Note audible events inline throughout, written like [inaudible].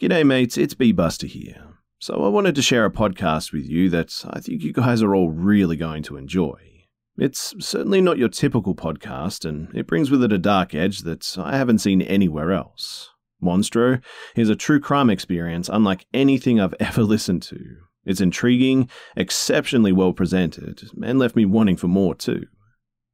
G'day, mates, it's B Buster here. So, I wanted to share a podcast with you that I think you guys are all really going to enjoy. It's certainly not your typical podcast, and it brings with it a dark edge that I haven't seen anywhere else. Monstruo is a true crime experience unlike anything I've [laughs] ever listened to. It's intriguing, exceptionally well presented, and left me wanting for more too.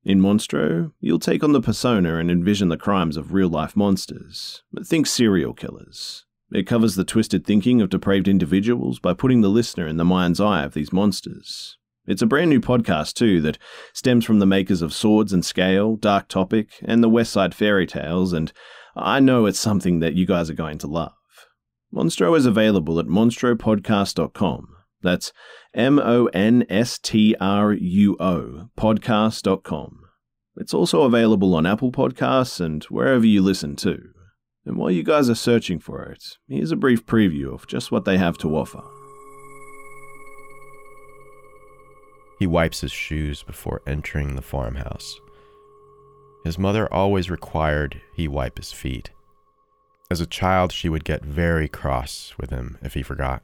In Monstruo, you'll take on the persona and envision the crimes of real life monsters. But think serial killers. It covers the twisted thinking of depraved individuals by putting the listener in the mind's eye of these monsters. It's a brand new podcast, too, that stems from the makers of Swords and Scale, Dark Topic, and the West Side Fairy Tales, and I know it's something that you guys are going to love. Monstruo is available at monstruopodcast.com. That's M O N S T R U O, podcast.com. It's also available on Apple Podcasts and wherever you listen to. And while you guys are searching for it, here's a brief preview of just what they have to offer. He wipes his shoes before entering the farmhouse. His mother always required he wipe his feet. As a child, she would get very cross with him if he forgot.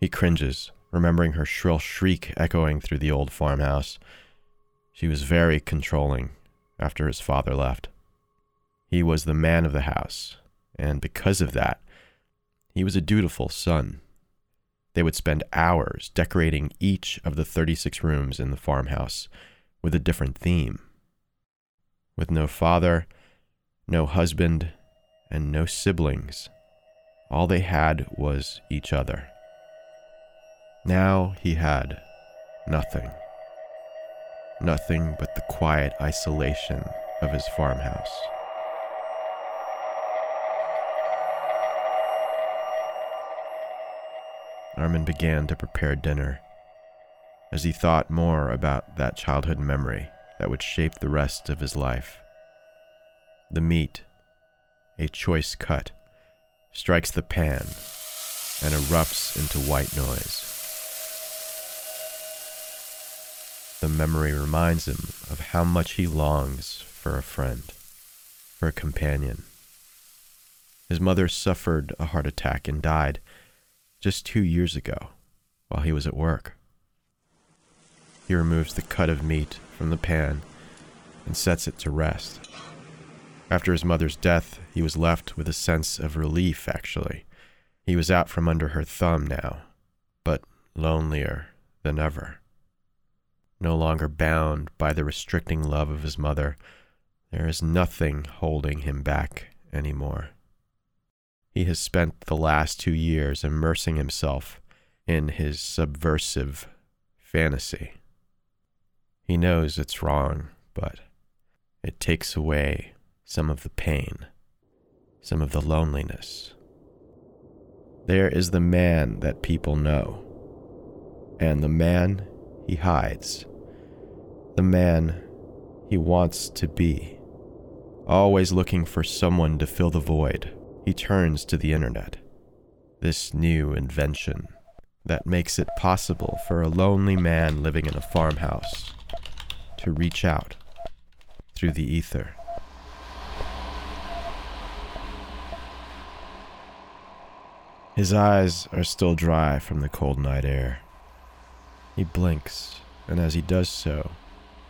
He cringes, remembering her shrill shriek echoing through the old farmhouse. She was very controlling after his father left. He was the man of the house, and because of that, he was a dutiful son. They would spend hours decorating each of the 36 rooms in the farmhouse with a different theme. With no father, no husband, and no siblings, all they had was each other. Now he had nothing. Nothing but the quiet isolation of his farmhouse. Armin began to prepare dinner as he thought more about that childhood memory that would shape the rest of his life. The meat, a choice cut, strikes the pan and erupts into white noise. The memory reminds him of how much he longs for a friend, for a companion. His mother suffered a heart attack and died just two years ago while he was at work. He removes the cut of meat from the pan and sets it to rest. After his mother's death, he was left with a sense of relief, actually. He was out from under her thumb now, but lonelier than ever. No longer bound by the restricting love of his mother, there is nothing holding him back anymore. He has spent the last two years immersing himself in his subversive fantasy. He knows it's wrong, but it takes away some of the pain, some of the loneliness. There is the man that people know, and the man he hides, the man he wants to be, always looking for someone to fill the void he turns to the internet. This new invention that makes it possible for a lonely man living in a farmhouse to reach out through the ether. His eyes are still dry from the cold night air. He blinks, and as he does so,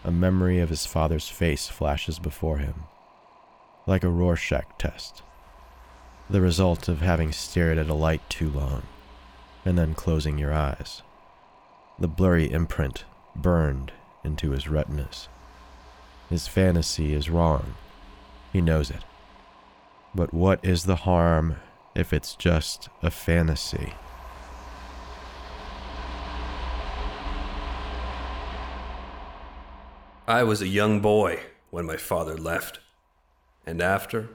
a memory of his father's face flashes before him, like a Rorschach test the result of having stared at a light too long and then closing your eyes. The blurry imprint burned into his retinas. His fantasy is wrong. He knows it. But what is the harm if it's just a fantasy? I was a young boy when my father left, and after,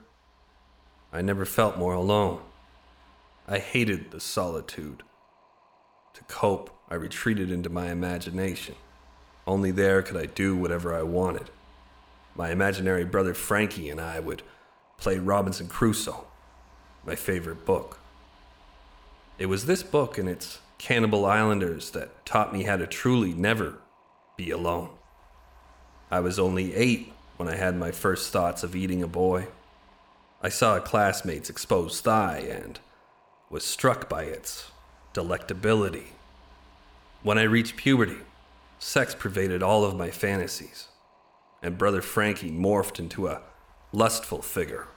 I never felt more alone. I hated the solitude. To cope, I retreated into my imagination. Only there could I do whatever I wanted. My imaginary brother Frankie and I would play Robinson Crusoe, my favorite book. It was this book and its Cannibal Islanders that taught me how to truly never be alone. I was only eight when I had my first thoughts of eating a boy. I saw a classmate's exposed thigh, and was struck by its delectability. When I reached puberty, sex pervaded all of my fantasies, and Brother Frankie morphed into a lustful figure.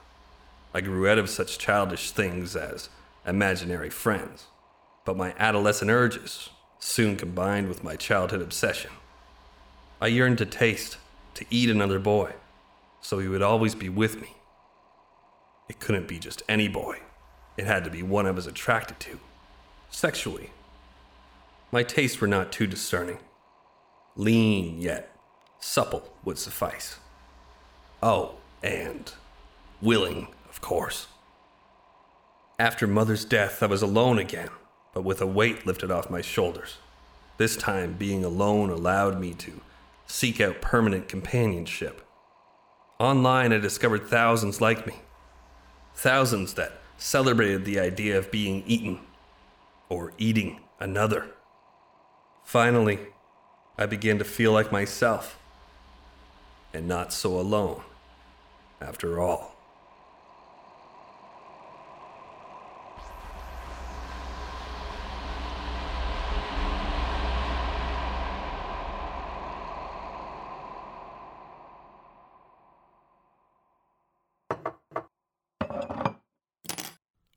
I grew out of such childish things as imaginary friends, but my adolescent urges soon combined with my childhood obsession. I yearned to taste, to eat another boy, so he would always be with me. It couldn't be just any boy, it had to be one I was attracted to, sexually. My tastes were not too discerning. Lean yet supple would suffice. Oh, and willing, of course. After mother's death, I was alone again, but with a weight lifted off my shoulders. This time, being alone allowed me to seek out permanent companionship. Online, I discovered thousands like me. Thousands that celebrated the idea of being eaten or eating another. Finally, I began to feel like myself and not so alone after all.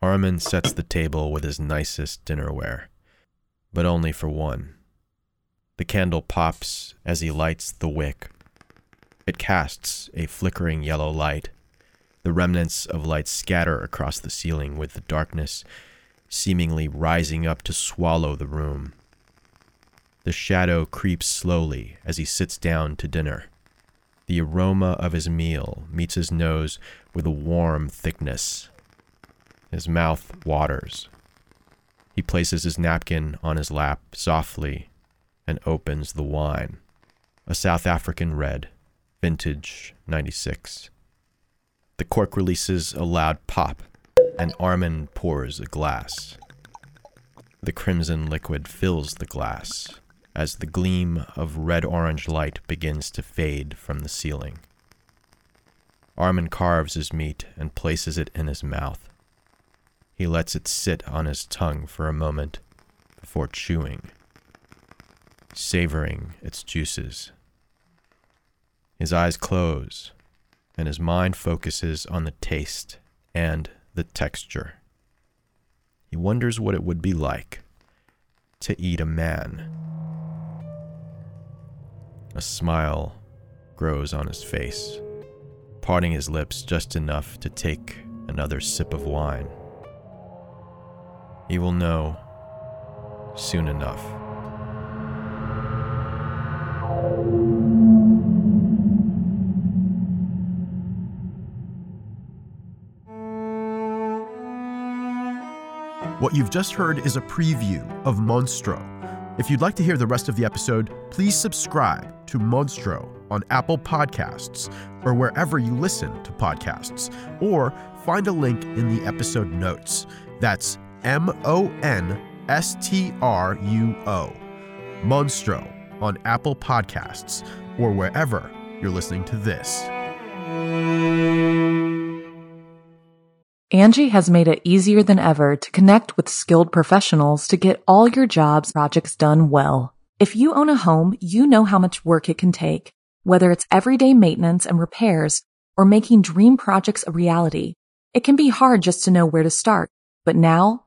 Armin sets the table with his nicest dinnerware, but only for one. The candle pops as he lights the wick. It casts a flickering yellow light. The remnants of light scatter across the ceiling with the darkness seemingly rising up to swallow the room. The shadow creeps slowly as he sits down to dinner. The aroma of his meal meets his nose with a warm thickness. His mouth waters. He places his napkin on his lap softly and opens the wine. A South African red, vintage 96. The cork releases a loud pop, and Armin pours a glass. The crimson liquid fills the glass as the gleam of red orange light begins to fade from the ceiling. Armin carves his meat and places it in his mouth. He lets it sit on his tongue for a moment before chewing, savoring its juices. His eyes close, and his mind focuses on the taste and the texture. He wonders what it would be like to eat a man. A smile grows on his face, parting his lips just enough to take another sip of wine. He will know soon enough. What you've just heard is a preview of Monstruo. If you'd like to hear the rest of the episode, please subscribe to Monstruo on Apple Podcasts or wherever you listen to podcasts, or find a link in the episode notes. That's M O N S T R U O. Monstruo on Apple Podcasts or wherever you're listening to this. Angie has made it easier than ever to connect with skilled professionals to get all your jobs projects done well. If you own a home, you know how much work it can take, whether it's everyday maintenance and repairs or making dream projects a reality. It can be hard just to know where to start, but now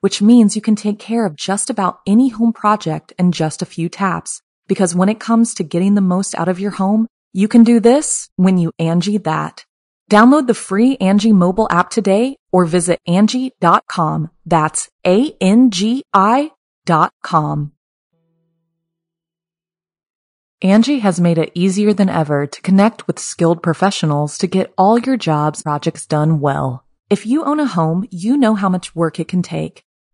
which means you can take care of just about any home project in just a few taps. Because when it comes to getting the most out of your home, you can do this when you Angie that. Download the free Angie mobile app today or visit Angie.com. That's A-N-G-I dot com. Angie has made it easier than ever to connect with skilled professionals to get all your jobs projects done well. If you own a home, you know how much work it can take,